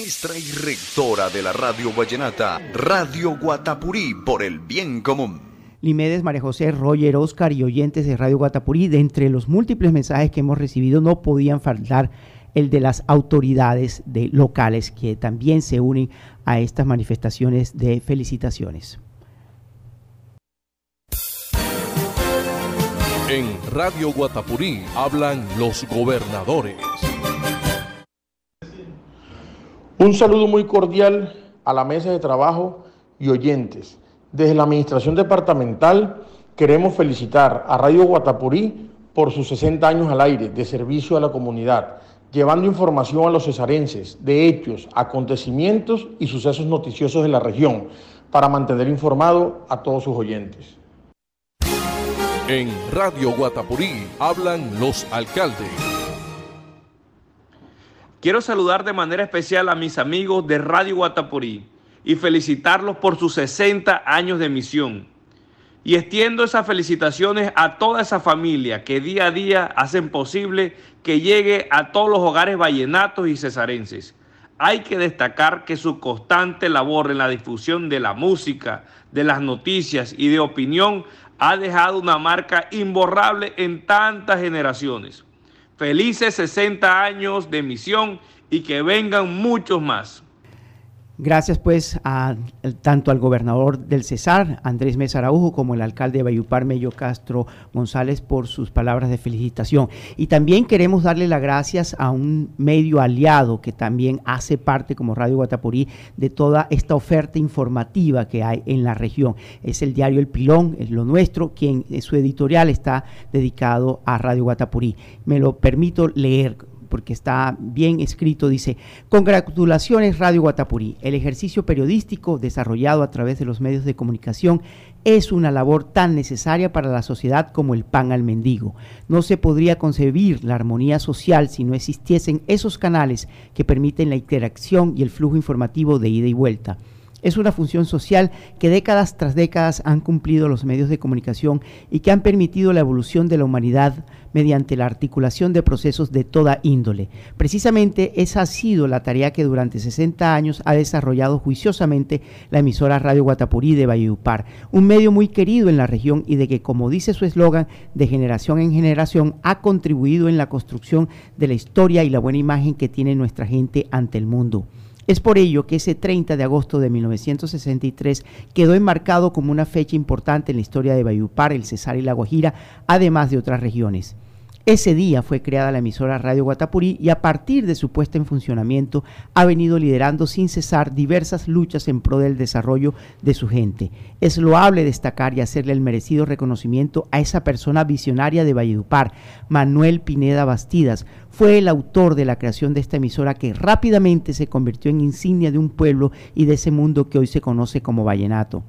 maestra y rectora de la Radio Vallenata, Radio Guatapurí por el bien común. Limedes, María José, Roger, Oscar y oyentes de Radio Guatapurí, de entre los múltiples mensajes que hemos recibido no podían faltar el de las autoridades de locales que también se unen a estas manifestaciones de felicitaciones. En Radio Guatapurí hablan los gobernadores. Un saludo muy cordial a la mesa de trabajo y oyentes. Desde la Administración Departamental queremos felicitar a Radio Guatapurí por sus 60 años al aire de servicio a la comunidad, llevando información a los cesarenses de hechos, acontecimientos y sucesos noticiosos de la región para mantener informado a todos sus oyentes. En Radio Guatapurí hablan los alcaldes. Quiero saludar de manera especial a mis amigos de Radio Guatapurí y felicitarlos por sus 60 años de misión. Y extiendo esas felicitaciones a toda esa familia que día a día hacen posible que llegue a todos los hogares vallenatos y cesarenses. Hay que destacar que su constante labor en la difusión de la música, de las noticias y de opinión ha dejado una marca imborrable en tantas generaciones. Felices 60 años de misión y que vengan muchos más. Gracias pues a, tanto al gobernador del Cesar, Andrés Mesa Araujo, como el alcalde de Bayupar, Mello Castro González, por sus palabras de felicitación. Y también queremos darle las gracias a un medio aliado que también hace parte, como Radio Guatapurí, de toda esta oferta informativa que hay en la región. Es el diario El Pilón, es lo nuestro, quien su editorial está dedicado a Radio Guatapurí. Me lo permito leer porque está bien escrito, dice, congratulaciones Radio Guatapurí, el ejercicio periodístico desarrollado a través de los medios de comunicación es una labor tan necesaria para la sociedad como el pan al mendigo. No se podría concebir la armonía social si no existiesen esos canales que permiten la interacción y el flujo informativo de ida y vuelta. Es una función social que décadas tras décadas han cumplido los medios de comunicación y que han permitido la evolución de la humanidad mediante la articulación de procesos de toda índole. Precisamente esa ha sido la tarea que durante 60 años ha desarrollado juiciosamente la emisora Radio Guatapurí de Valledupar, un medio muy querido en la región y de que, como dice su eslogan, de generación en generación ha contribuido en la construcción de la historia y la buena imagen que tiene nuestra gente ante el mundo. Es por ello que ese 30 de agosto de 1963 quedó enmarcado como una fecha importante en la historia de Bayupar, el Cesar y la Guajira, además de otras regiones. Ese día fue creada la emisora Radio Guatapurí y a partir de su puesta en funcionamiento ha venido liderando sin cesar diversas luchas en pro del desarrollo de su gente. Es loable destacar y hacerle el merecido reconocimiento a esa persona visionaria de Valledupar, Manuel Pineda Bastidas. Fue el autor de la creación de esta emisora que rápidamente se convirtió en insignia de un pueblo y de ese mundo que hoy se conoce como Vallenato.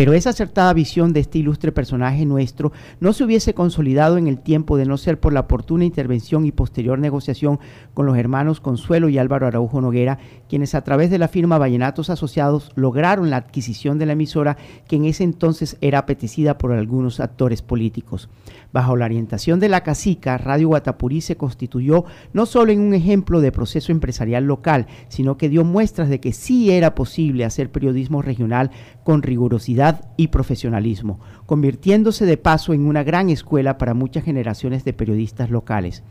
Pero esa acertada visión de este ilustre personaje nuestro no se hubiese consolidado en el tiempo de no ser por la oportuna intervención y posterior negociación con los hermanos Consuelo y Álvaro Araujo Noguera, quienes a través de la firma Vallenatos Asociados lograron la adquisición de la emisora que en ese entonces era apetecida por algunos actores políticos. Bajo la orientación de la cacica, Radio Guatapurí se constituyó no solo en un ejemplo de proceso empresarial local, sino que dio muestras de que sí era posible hacer periodismo regional con rigurosidad y profesionalismo, convirtiéndose de paso en una gran escuela para muchas generaciones de periodistas locales.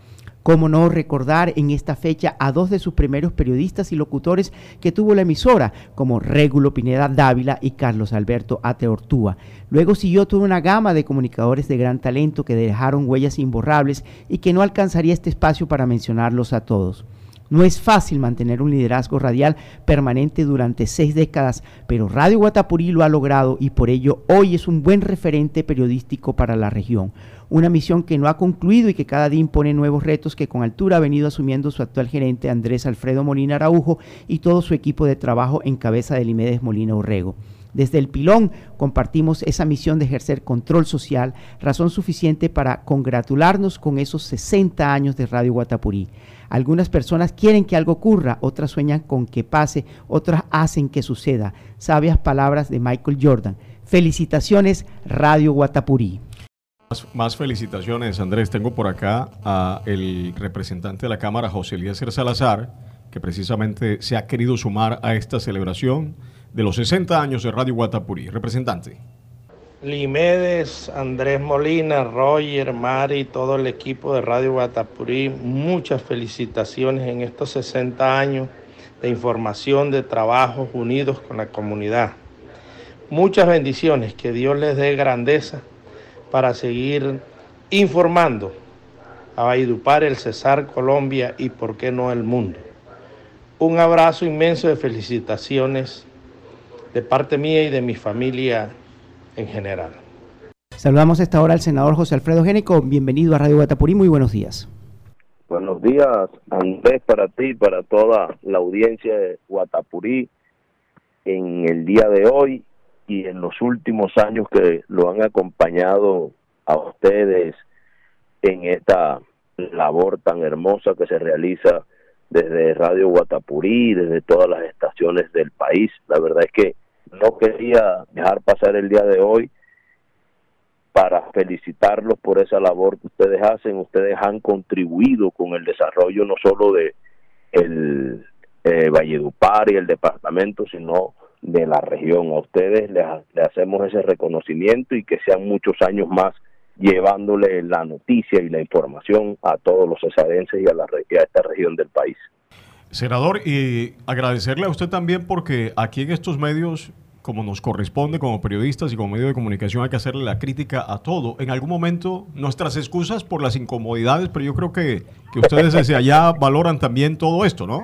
¿Cómo no recordar en esta fecha a dos de sus primeros periodistas y locutores que tuvo la emisora, como Régulo Pineda Dávila y Carlos Alberto Ate Ortúa? Luego siguió toda una gama de comunicadores de gran talento que dejaron huellas imborrables y que no alcanzaría este espacio para mencionarlos a todos. No es fácil mantener un liderazgo radial permanente durante seis décadas, pero Radio Guatapurí lo ha logrado y por ello hoy es un buen referente periodístico para la región. Una misión que no ha concluido y que cada día impone nuevos retos que con altura ha venido asumiendo su actual gerente Andrés Alfredo Molina Araujo y todo su equipo de trabajo en cabeza de Limedes Molina Urrego. Desde el pilón compartimos esa misión de ejercer control social, razón suficiente para congratularnos con esos 60 años de Radio Guatapurí. Algunas personas quieren que algo ocurra, otras sueñan con que pase, otras hacen que suceda. Sabias palabras de Michael Jordan. Felicitaciones, Radio Guatapurí. Más, felicitaciones, Andrés. Tengo por acá a el representante de la Cámara, José Elías Salazar, que precisamente se ha querido sumar a esta celebración de los 60 años de Radio Guatapurí. Representante. Limedes, Andrés Molina, Roger, Mari, todo el equipo de Radio Guatapurí, muchas felicitaciones en estos 60 años de información, de trabajos unidos con la comunidad. Muchas bendiciones, que Dios les dé grandeza para seguir informando a Valledupar, el Cesar, Colombia y por qué no el mundo. Un abrazo inmenso de felicitaciones de parte mía y de mi familia en general. Saludamos a esta hora al senador José Alfredo Génico. Bienvenido a Radio Guatapurí. Muy buenos días. Buenos días, Andrés, para ti, para toda la audiencia de Guatapurí en el día de hoy y en los últimos años que lo han acompañado a ustedes en esta labor tan hermosa que se realiza desde Radio Guatapurí, desde todas las estaciones del país. La verdad es que no quería dejar pasar el día de hoy para felicitarlos por esa labor que ustedes hacen. Ustedes han contribuido con el desarrollo no solo de el eh, Valledupar y el departamento, sino de la región. A ustedes les, hacemos ese reconocimiento y que sean muchos años más llevándole la noticia y la información a todos los cesarenses y a, la, esta región del país. Senador, y agradecerle a usted también porque aquí en estos medios, como nos corresponde como periodistas y como medio de comunicación, hay que hacerle la crítica a todo. En algún momento, nuestras excusas por las incomodidades, pero yo creo que, que ustedes desde allá valoran también todo esto, ¿no?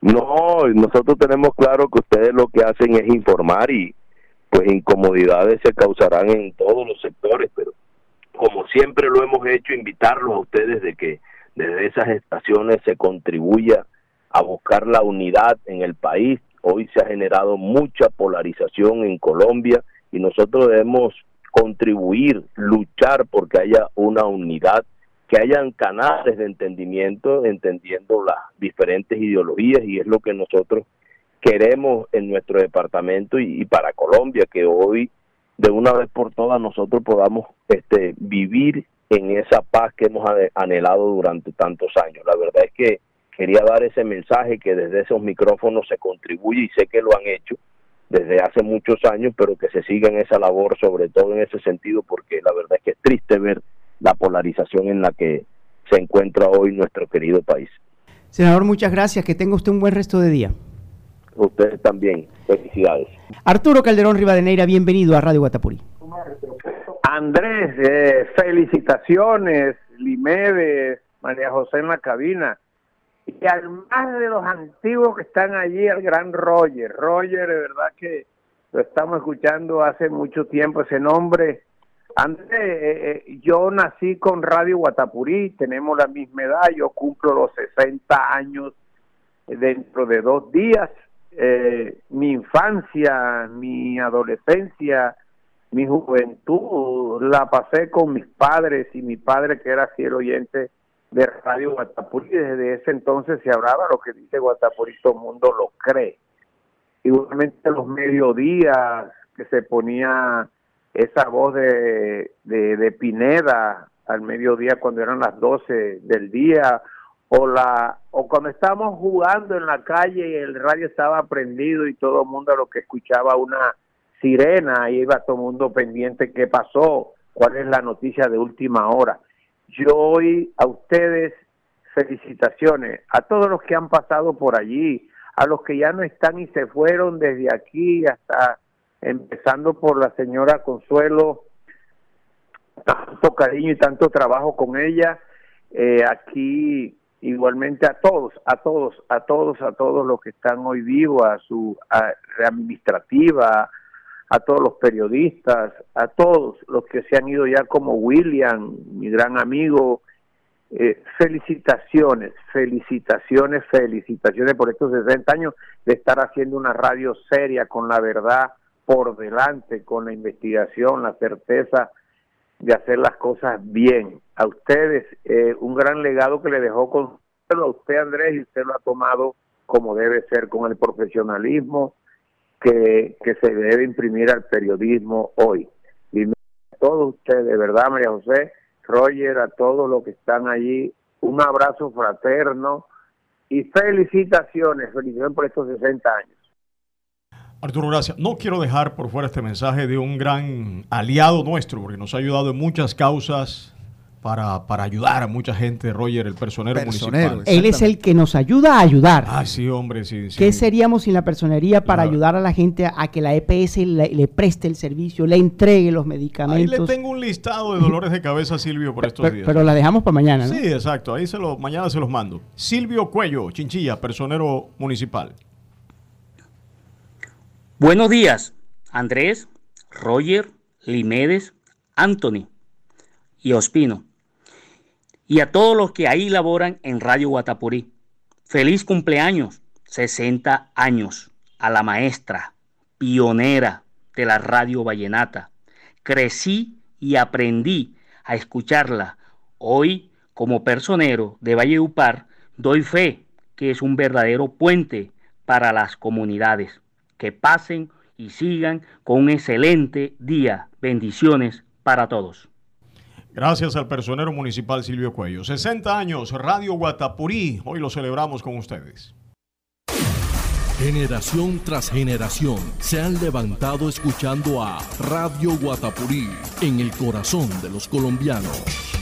No, nosotros tenemos claro que ustedes lo que hacen es informar y pues incomodidades se causarán en todos los sectores, pero como siempre lo hemos hecho, invitarlos a ustedes de que desde esas estaciones se contribuya a buscar la unidad en el país. Hoy se ha generado mucha polarización en Colombia y nosotros debemos contribuir, luchar porque haya una unidad, que hayan canales de entendimiento, entendiendo las diferentes ideologías y es lo que nosotros queremos en nuestro departamento y, para Colombia, que hoy de una vez por todas nosotros podamos este, vivir en esa paz que hemos anhelado durante tantos años. La verdad es que quería dar ese mensaje que desde esos micrófonos se contribuye y sé que lo han hecho desde hace muchos años, pero que se siga en esa labor, sobre todo en ese sentido, porque la verdad es que es triste ver la polarización en la que se encuentra hoy nuestro querido país. Senador, muchas gracias. Que tenga usted un buen resto de día. Ustedes también. Felicidades. Arturo Calderón Rivadeneira, bienvenido a Radio Guatapurí. Andrés, eh, felicitaciones, Limedes, María José en la cabina. Y al más de los antiguos que están allí, el gran Roger. Roger, de verdad que lo estamos escuchando hace mucho tiempo, ese nombre. Andrés, eh, eh, yo nací con Radio Guatapurí, tenemos la misma edad, yo cumplo los 60 años dentro de dos días. mi infancia, mi adolescencia, mi juventud la pasé con mis padres y mi padre que era fiel oyente de Radio Guatapurí. Desde ese entonces se hablaba lo que dice Guatapurí, todo el mundo lo cree. Igualmente los mediodías que se ponía esa voz de, de, Pineda al mediodía cuando eran las 12 del día o la o cuando estábamos jugando en la calle y el radio estaba prendido y todo el mundo lo que escuchaba una sirena, ahí iba todo el mundo pendiente qué pasó, cuál es la noticia de última hora. Yo hoy a ustedes felicitaciones, a todos los que han pasado por allí, a los que ya no están y se fueron desde aquí hasta empezando por la señora Consuelo, tanto cariño y tanto trabajo con ella, eh, aquí igualmente a todos, a todos, a todos, a todos los que están hoy vivos, a su administrativa, a todos los periodistas, a todos los que se han ido ya como William, mi gran amigo. Eh, felicitaciones, felicitaciones, felicitaciones por estos 60 años de estar haciendo una radio seria con la verdad por delante, con la investigación, la certeza de hacer las cosas bien. A ustedes, eh, un gran legado que le dejó con usted Andrés y usted lo ha tomado como debe ser, con el profesionalismo, que, se debe imprimir al periodismo hoy. Y a todos ustedes, de verdad, María José, Roger, a todos los que están allí, un abrazo fraterno y felicitaciones, felicitaciones por estos 60 años. Arturo, gracias. No quiero dejar por fuera este mensaje de un gran aliado nuestro, porque nos ha ayudado en muchas causas para, para ayudar a mucha gente, Roger, el personero, municipal. Él es el que nos ayuda a ayudar. Ah, sí, hombre, sí. sí. ¿Qué seríamos sin la personería para ayudar a la gente a, que la EPS le, preste el servicio, le entregue los medicamentos? Ahí le tengo un listado de dolores de cabeza a Silvio por estos días. Pero la dejamos para mañana, ¿no? Sí, exacto. Ahí se lo, mañana se los mando. Silvio Cuello, Chinchilla, personero municipal. Buenos días, Andrés, Roger, Limedes, Anthony y Ospino. Y a todos los que ahí laboran en Radio Guatapurí. Feliz cumpleaños, 60 años, a la maestra, pionera de la radio vallenata. Crecí y aprendí a escucharla. Hoy, como personero de Valleupar, doy fe que es un verdadero puente para las comunidades que pasen y sigan con un excelente día. Bendiciones para todos. Gracias al personero municipal Silvio Cuello. 60 años, Radio Guatapurí. Hoy lo celebramos con ustedes. Generación tras generación se han levantado escuchando a Radio Guatapurí en el corazón de los colombianos.